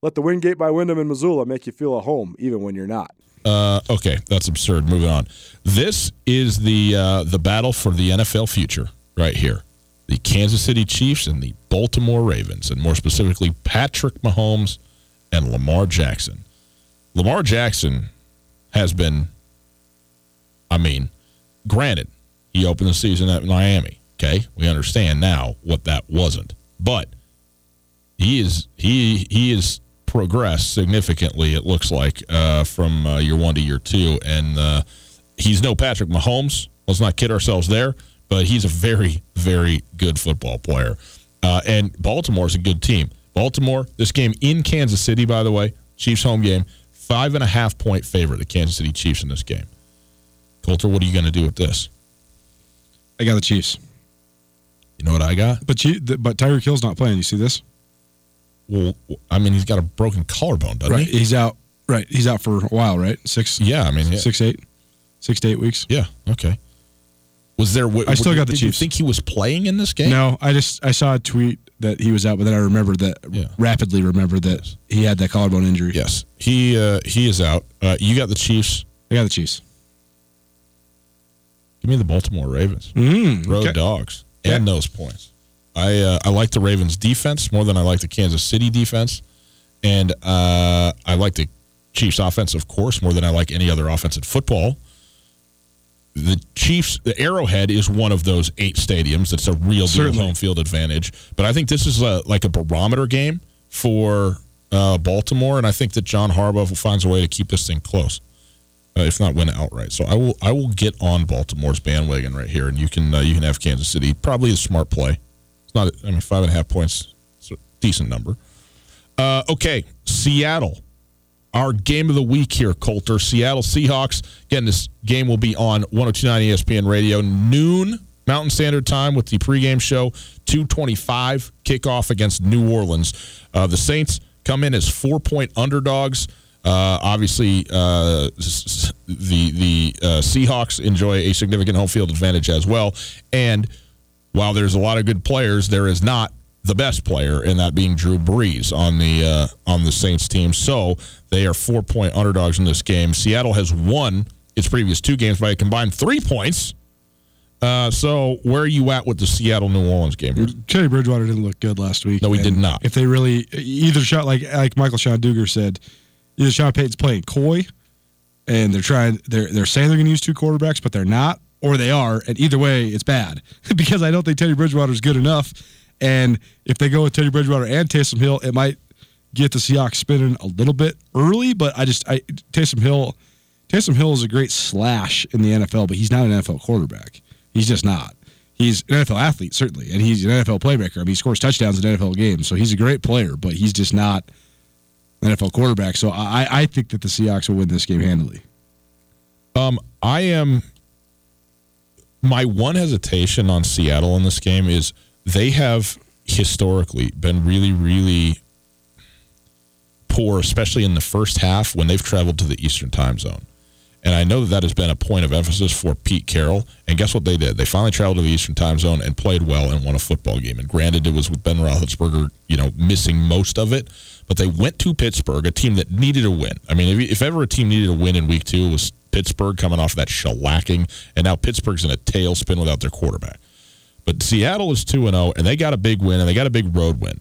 Let the Wingate by Wyndham in Missoula make you feel at home, even when you're not. Uh, okay, that's absurd. Moving on. This is the uh, the battle for the NFL future right here. The Kansas City Chiefs and the Baltimore Ravens, and more specifically, Patrick Mahomes and Lamar Jackson. Lamar Jackson has been, I mean, granted, he opened the season at Miami. Okay, we understand now what that wasn't, but he is he he is progressed significantly. It looks like uh, from uh, year one to year two, and uh, he's no Patrick Mahomes. Let's not kid ourselves there, but he's a very very good football player. Uh, and Baltimore's a good team. Baltimore, this game in Kansas City, by the way, Chiefs home game, five and a half point favorite, the Kansas City Chiefs in this game. Colter, what are you going to do with this? I got the Chiefs. You know what I got? But you, but Tyreek Hill's not playing. You see this? Well, I mean, he's got a broken collarbone, doesn't right. he? He's out. Right. He's out for a while. Right. Six. Yeah. I mean, yeah. six eight, six to eight weeks. Yeah. Okay. Was there? I still got the did Chiefs. You think he was playing in this game? No, I just I saw a tweet that he was out, but then I remembered that Yeah. rapidly remembered that he had that collarbone injury. Yes, he uh, he is out. Uh, you got the Chiefs. I got the Chiefs. Give me the Baltimore Ravens. Mm, Road okay. dogs and those points. I uh, I like the Ravens defense more than I like the Kansas City defense, and uh, I like the Chiefs offense, of course, more than I like any other offense in football. The Chiefs, the Arrowhead is one of those eight stadiums that's a real deal home field advantage. But I think this is a, like a barometer game for uh, Baltimore, and I think that John Harbaugh finds a way to keep this thing close, uh, if not win outright. So I will I will get on Baltimore's bandwagon right here, and you can uh, you can have Kansas City. Probably a smart play. It's not. I mean, five and a half points. It's a decent number. Uh, okay, Seattle. Our game of the week here, Colter. Seattle Seahawks. Again, this game will be on 1029 ESPN Radio, noon Mountain Standard Time with the pregame show, 225 kickoff against New Orleans. Uh, the Saints come in as four point underdogs. Uh, obviously, uh, the the uh, Seahawks enjoy a significant home field advantage as well. And while there's a lot of good players, there is not the best player, and that being Drew Brees on the uh, on the Saints team. So they are four point underdogs in this game. Seattle has won its previous two games by a combined three points. Uh, so where are you at with the Seattle New Orleans game? Teddy Bridgewater didn't look good last week. No, he did not. If they really either shot like like Michael-Shawn Dugar said, either Sean Payton's playing coy, and they're trying they're they're saying they're going to use two quarterbacks, but they're not, or they are, and either way, it's bad because I don't think Teddy Bridgewater is good enough. And if they go with Teddy Bridgewater and Taysom Hill, it might get the Seahawks spinning a little bit early. But I just I Taysom Hill, Taysom Hill is a great slash in the NFL, but he's not an NFL quarterback. He's just not. He's an NFL athlete, certainly, and he's an NFL playmaker. I mean, he scores touchdowns in NFL games, so he's a great player, but he's just not an NFL quarterback. So I, I think that the Seahawks will win this game handily. Um, I am. My one hesitation on Seattle in this game is they have historically been really, really poor, especially in the first half when they've traveled to the Eastern time zone. And I know that that has been a point of emphasis for Pete Carroll. And guess what they did? They finally traveled to the Eastern time zone and played well and won a football game. And granted, it was with Ben Roethlisberger, you know, missing most of it. But they went to Pittsburgh, a team that needed a win. I mean, if, if ever a team needed a win in week two, it was Pittsburgh coming off that shellacking. And now Pittsburgh's in a tailspin without their quarterback. But Seattle is 2 0, and they got a big win, and they got a big road win.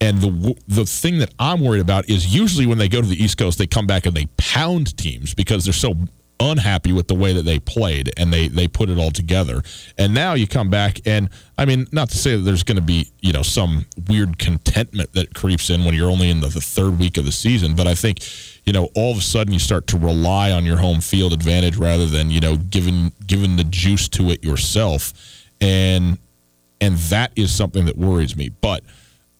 And the the thing that I'm worried about is usually when they go to the East Coast, they come back and they pound teams because they're so unhappy with the way that they played and they they put it all together. And now you come back and I mean, not to say that there's going to be you know some weird contentment that creeps in when you're only in the, the third week of the season, but I think you know all of a sudden you start to rely on your home field advantage rather than you know giving giving the juice to it yourself, and and that is something that worries me. But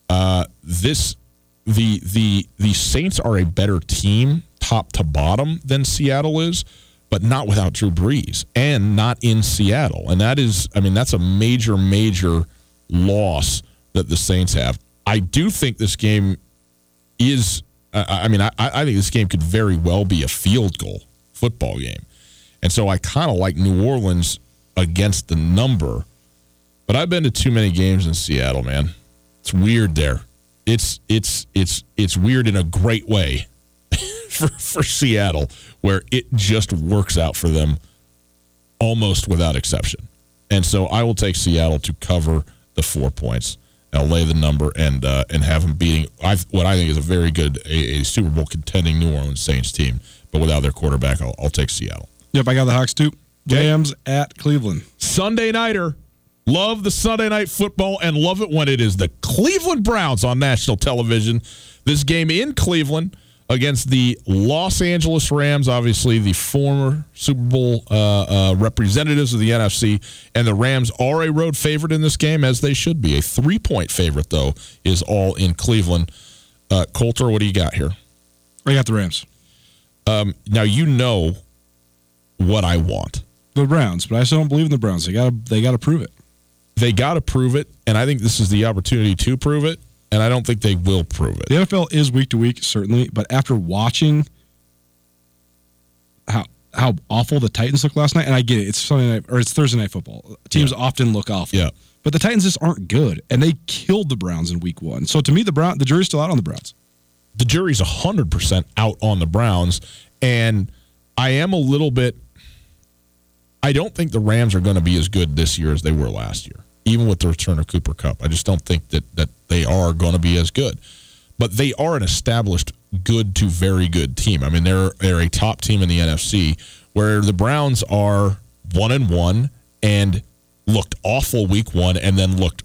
uh, this the the the Saints are a better team top to bottom than Seattle is, but not without Drew Brees and not in Seattle. And that is I mean that's a major major loss that the Saints have. I do think this game is. I I mean, I, I think this game could very well be a field goal football game, and so I kind of like New Orleans against the number. But I've been to too many games in Seattle, man. It's weird there. It's it's it's it's weird in a great way for for Seattle, where it just works out for them almost without exception. And so I will take Seattle to cover the four points. I'll lay the number and uh, and have them beating I, what I think is a very good a, a Super Bowl contending New Orleans Saints team, but without their quarterback, I'll, I'll take Seattle. Yep, I got the Hawks too. Rams at Cleveland. Sunday nighter. Love the Sunday night football and love it when it is the Cleveland Browns on national television. This game in Cleveland against the Los Angeles Rams, obviously the former Super Bowl uh, uh, representatives of the NFC, and the Rams are a road favorite in this game, as they should be. A three point favorite, though, is all in Cleveland. Uh, Colter, what do you got here? I got the Rams. Um, now you know what I want. The Browns, but I still don't believe in the Browns. They got to they got to prove it. They got to prove it, and I think this is the opportunity to prove it. And I don't think they will prove it. The NFL is week to week, certainly, but after watching how how awful the Titans look last night, and I get it, it's Sunday night or it's Thursday night football. Teams Yeah. often look awful. Yeah. But the Titans just aren't good, and they killed the Browns in week one. So to me, the Brown the jury's still out on the Browns. the jury's 100% out on the Browns. And I am a little bit. I don't think the Rams are going to be as good this year as they were last year, even with the return of Cooper Kupp. I just don't think that, that they are going to be as good. But they are an established good to very good team. I mean, they're they're a top team in the NFC, where the Browns are one and one and looked awful week one, and then looked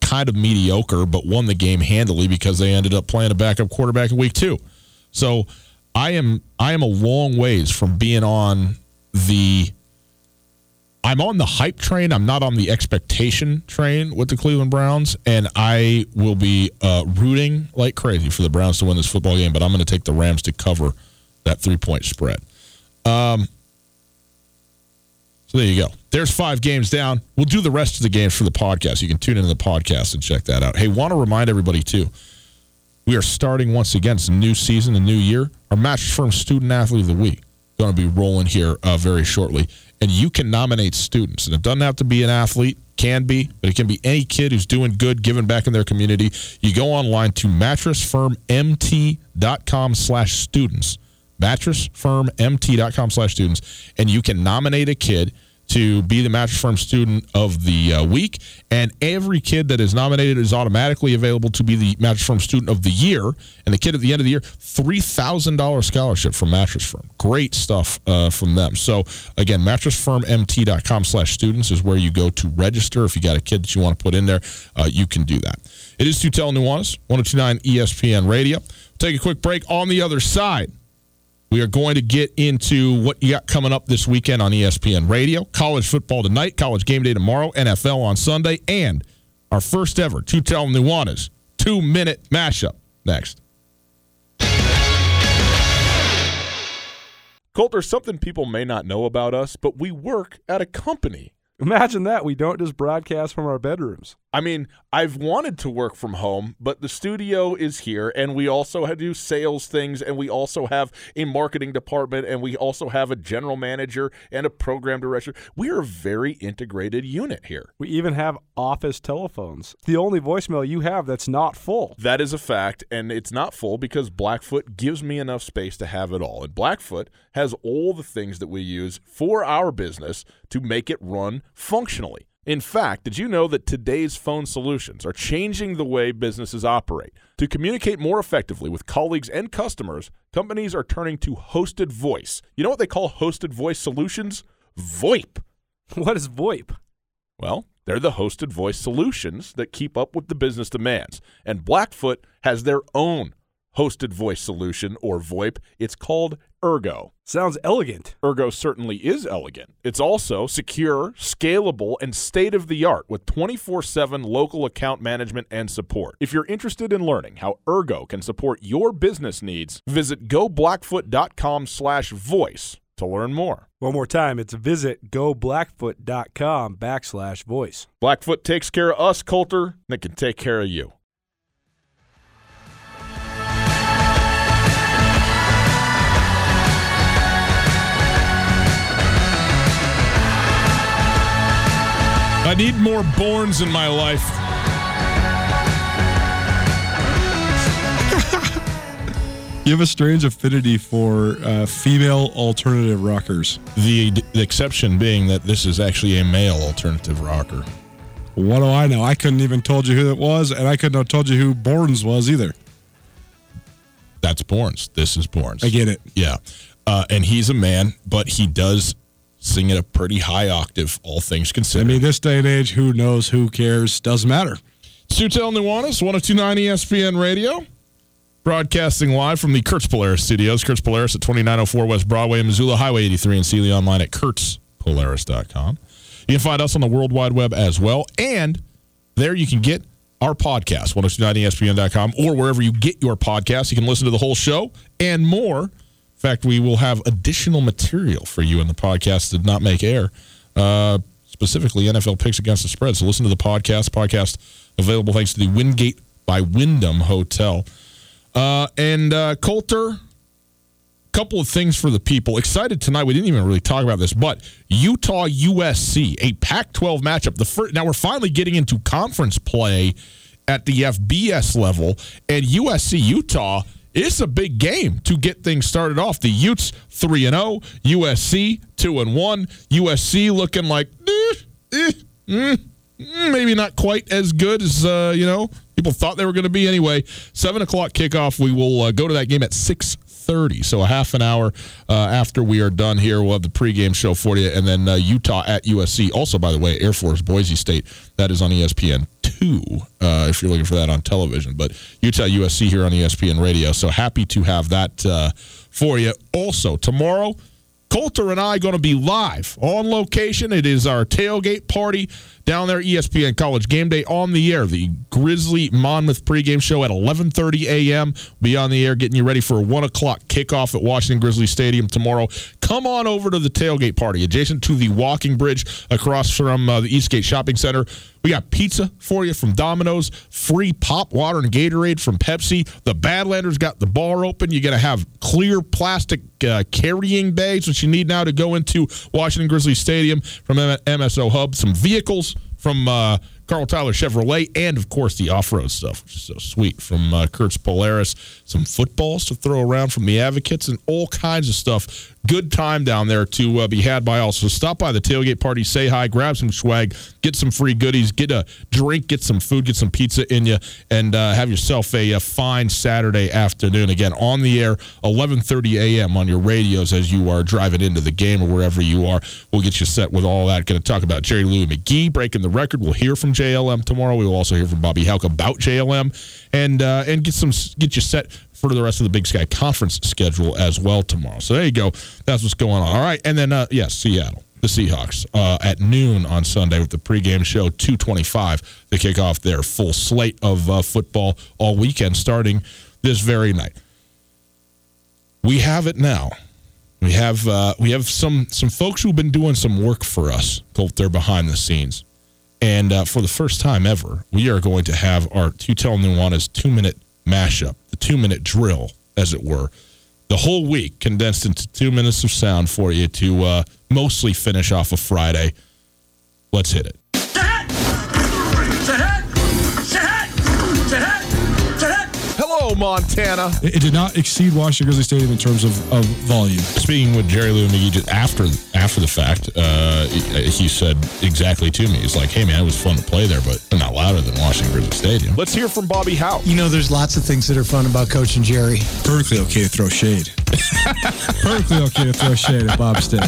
kind of mediocre, but won the game handily because they ended up playing a backup quarterback in week two. So I am I am a long ways from being on the I'm on the hype train. I'm not on the expectation train with the Cleveland Browns, and I will be uh, rooting like crazy for the Browns to win this football game. But I'm going to take the Rams to cover that three point spread. Um, so there you go. There's five games down. We'll do the rest of the games for the podcast. You can tune into the podcast and check that out. Hey, want to remind everybody too. We are starting once again. It's a new season, a new year. Our Mattress Firm Student Athlete of the Week going to be rolling here uh, very shortly, and you can nominate students, and it doesn't have to be an athlete. Can be, but it can be any kid who's doing good, giving back in their community. You go online to mattressfirmmt.com slash students mattressfirmmt.com slash students and you can nominate a kid to be the mattress firm student of the uh, week. And every kid that is nominated is automatically available to be the mattress firm student of the year. And the kid at the end of the year $3000 scholarship from mattress firm. Great stuff uh, from them. So again mattressfirmmt.com slash students is where you go to register. If you got a kid that you want to put in there uh, you can do that. It is Tutel Nuanez, 1029 espn radio. Take a quick break. On the other side we are going to get into what you got coming up this weekend on ESPN Radio. College football tonight, college game day tomorrow, NFL on Sunday, and our first ever Two Tell Nuanez two minute mashup next. Colter, something people may not know about us, but we work at a company. Imagine that. We don't just broadcast from our bedrooms. I mean, I've wanted to work from home, but the studio is here, and we also have to do sales things, and we also have a marketing department, and we also have a general manager and a program director. We are a very integrated unit here. We even have office telephones. The only voicemail you have that's not full. That is a fact, and it's not full because Blackfoot gives me enough space to have it all. And Blackfoot has all the things that we use for our business to make it run functionally. In fact, did you know that today's phone solutions are changing the way businesses operate? To communicate more effectively with colleagues and customers, companies are turning to hosted voice. You know what they call hosted voice solutions? VoIP. What is VoIP? Well, they're the hosted voice solutions that keep up with the business demands. And Blackfoot has their own hosted voice solution or VoIP. It's called Ergo. Sounds elegant. Ergo certainly is elegant. It's also secure, scalable, and state of the art with 24 7 local account management and support. If you're interested in learning how Ergo can support your business needs, visit goblackfoot.com slash voice to learn more. One more time, it's visit goblackfoot.com backslash voice. Blackfoot takes care of us, Colter, and it can take care of you. Need more Borns in my life. You have a strange affinity for uh, female alternative rockers. The, the exception being that this is actually a male alternative rocker. What do I know? I couldn't even told you who it was, and I couldn't have told you who Borns was either. That's Borns. This is Borns. I get it. Yeah. Uh, and he's a man, but he does sing at a pretty high octave, all things considered. I mean, this day and age, who knows? Who cares? Doesn't matter. Sutel Nuanez, 1029 ESPN Radio. Broadcasting live from the Kurtz Polaris studios. Kurtz Polaris at 2904 West Broadway, Missoula Highway 83, and Seeley online at kurtzpolaris.com. You can find us on the World Wide Web as well. And there you can get our podcast, 1029ESPN.com, or wherever you get your podcast. You can listen to the whole show and more. In fact, we will have additional material for you in the podcast that did not make air, uh, specifically NFL picks against the spread. So listen to the podcast. Podcast available thanks to the Wingate by Wyndham Hotel. Uh, and uh, Colter, couple of things for the people. Excited tonight. We didn't even really talk about this, but Utah USC, a Pac 12 matchup. The first, now we're finally getting into conference play at the FBS level, and USC Utah. It's a big game to get things started off. The Utes three and zero, USC two and one. USC looking like eh, eh, mm, mm, maybe not quite as good as uh, you know people thought they were going to be. Anyway, seven o'clock kickoff. We will uh, go to that game at six thirty. So a half an hour uh, after we are done here, we'll have the pregame show for you, and then uh, Utah at USC. Also, by the way, Air Force Boise State. That is on ESPN two. Uh, if you're looking for that on television, but Utah USC here on ESPN Radio. So happy to have that uh, for you. Also tomorrow. Colter and I going to be live on location. It is our tailgate party down there, ESPN College Game Day on the air. The Grizzly Monmouth pregame show at 11:30 a.m. Be on the air, getting you ready for a one o'clock kickoff at Washington Grizzly Stadium tomorrow. Come on over to the tailgate party, adjacent to the walking bridge across from uh, the Eastgate Shopping Center. We got pizza for you from Domino's, free pop water and Gatorade from Pepsi. The Badlanders got the bar open. You're going to have clear plastic uh, carrying bags, which you need now to go into Washington Grizzly Stadium from MSO Hub. Some vehicles from uh, Karl Tyler Chevrolet, and of course the off-road stuff, which is so sweet from uh, Kurtz Polaris. Some footballs to throw around from the Advocates, and all kinds of stuff. Good time down there to uh, be had by all. So stop by the tailgate party, say hi, grab some swag, get some free goodies, get a drink, get some food, get some pizza in you, and uh, have yourself a, a fine Saturday afternoon. Again, on the air, 11:30 a.m. on your radios as you are driving into the game or wherever you are. We'll get you set with all that. Going to talk about Jerry Louis McGee breaking the record. We'll hear from JLM tomorrow. We will also hear from Bobby Hauck about JLM and uh, and get some get you set for the rest of the Big Sky Conference schedule as well tomorrow. So there you go. That's what's going on. All right, and then uh, yes, Seattle. The Seahawks uh, at noon on Sunday with the pregame show, 225 to kick off their full slate of uh, football all weekend starting this very night. We have it now. We have uh, we have some some folks who've been doing some work for us. Colt, they're behind the scenes, and uh, for the first time ever, we are going to have our Tutel Nuanez two minute mashup, the two minute drill, as it were, the whole week condensed into two minutes of sound for you to uh, mostly finish off a Friday. Let's hit it. Hello, Montana. It, it did not exceed Washington Grizzly Stadium in terms of, of volume. Speaking with Jerry Lou McGee just after after the fact, uh, he, he said exactly to me, he's like, "Hey man, it was fun to play there, but not louder than Washington Grizzly Stadium." Let's hear from Bobby Howe. You know, there's lots of things that are fun about coaching Jerry. Perfectly okay to throw shade. Perfectly okay to throw shade at Bob Stitt.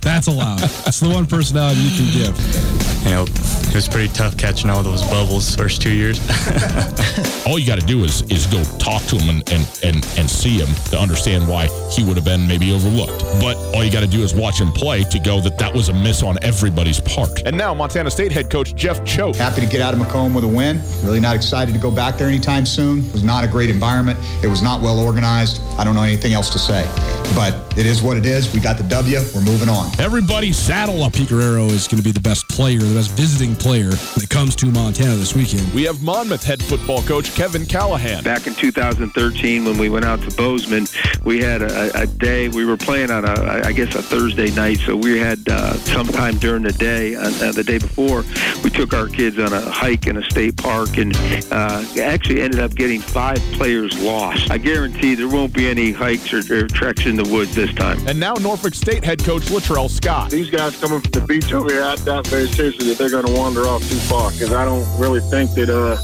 That's allowed. That's the one personality you can give. You know, it was pretty tough catching all those bubbles first two years. all you got to do is is go talk to him and, and and and see him to understand why he would have been maybe overlooked. But all you got to do is watch him play to go that that was a miss on everybody's part. And now Montana State head coach Jeff Choate. Happy to get out of Macomb with a win. Really not excited to go back there anytime soon. It was not a great environment. It was not well organized. I don't know anything else to say. But it is what it is. We got the W. We're moving on. Everybody saddle up. Pete Guerrero is going to be the best player, the best visiting player that comes to Montana this weekend. We have Monmouth head football coach Kevin Callahan. Back in 2013, when we went out to Bozeman, we had a, a day. We were playing on a, I guess, a Thursday night. So we had uh, sometime during the day, uh, uh, the day before, we took our kids on a hike in a state park, and uh, actually ended up getting five players lost. I guarantee there won't be any hikes or, or treks in the woods this time. And now Norfolk State head coach Latrell Scott. These guys coming from the beach over here, I doubt very seriously that they're going to wander off too far because I don't really think that uh,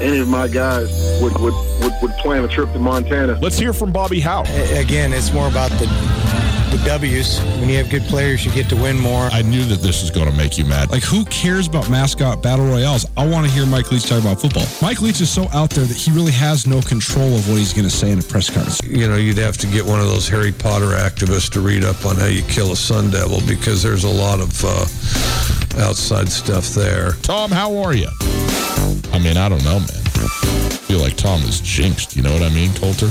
any of my guys would, would, would, would plan a trip to Montana. Let's hear from Bobby Hauck. Again, it's more about the the W's. When you have good players, you get to win more. I knew that this was going to make you mad. Like, who cares about mascot battle royales? I want to hear Mike Leach talk about football. Mike Leach is so out there that he really has no control of what he's going to say in a press conference. You know, you'd have to get one of those Harry Potter activists to read up on how you kill a sun devil because there's a lot of uh, outside stuff there. Tom, how are you? I mean, I don't know, man. I feel like Tom is jinxed. You know what I mean, Colter?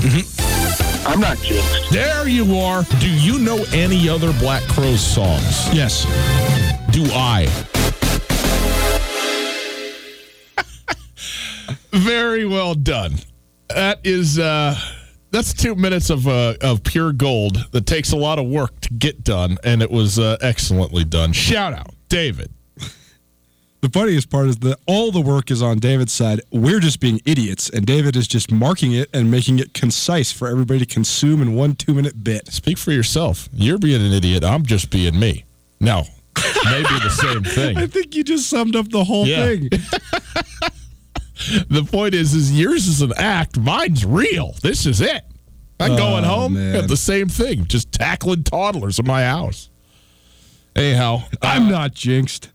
I'm not jinxed. There you are. Do you know any other Black Crowes songs? Yes. Do I? Very well done. That is uh that's two minutes of uh, of pure gold that takes a lot of work to get done, and it was uh, excellently done. Shout out, David. The funniest part is that all the work is on David's side. We're just being idiots, and David is just marking it and making it concise for everybody to consume in one two minute bit. Speak for yourself. You're being an idiot. I'm just being me. No, maybe the same thing. I think you just summed up the whole Yeah. thing. the point is, is yours is an act. Mine's real. This is it. I'm Oh, going home. Got the same thing. Just tackling toddlers in my house. Anyhow, I'm uh, not jinxed.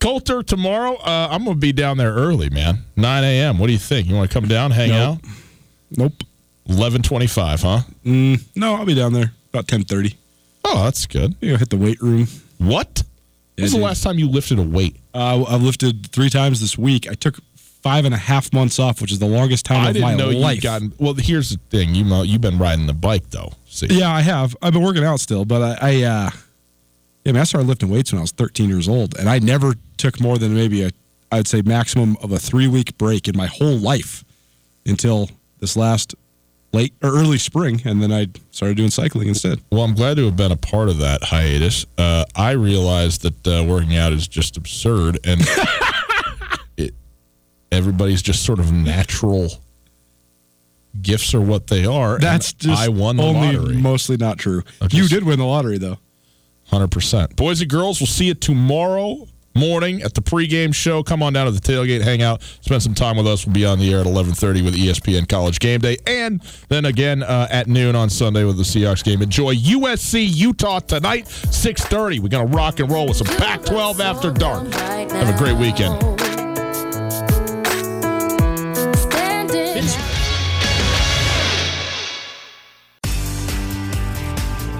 Colter tomorrow. Uh, I'm going to be down there early, man. 9 a.m. What do you think? You want to come down, hang Nope. out? Nope. 11:25, huh? Mm, no, I'll be down there about ten thirty. Oh, that's good. You hit the weight room. What? Yeah, When's the last time you lifted a weight? Uh, I've lifted three times this week. I took five and a half months off, which is the longest time I of my life. gotten. Well, here's the thing. You know, you've been riding the bike though. See, Yeah, I have. I've been working out still, but I, I uh, yeah, man, I started lifting weights when I was 13 years old, and I never took more than maybe a, I'd say maximum of a three week break in my whole life until this last late or early spring, and then I started doing cycling instead. Well, I'm glad to have been a part of that hiatus. Uh, I realized that uh, working out is just absurd, and it everybody's just sort of natural gifts are what they are. and That's just I won the only lottery. mostly not true. I you did win the lottery though. Hundred percent. Boys and girls, we'll see you tomorrow morning at the pregame show. Come on down to the tailgate, hang out, spend some time with us. We'll be on the air at eleven thirty with ESPN College Game Day, and then again uh, at noon on Sunday with the Seahawks game. Enjoy USC Utah tonight, six thirty. We're gonna rock and roll with some Pac-12 after dark. Have a great weekend.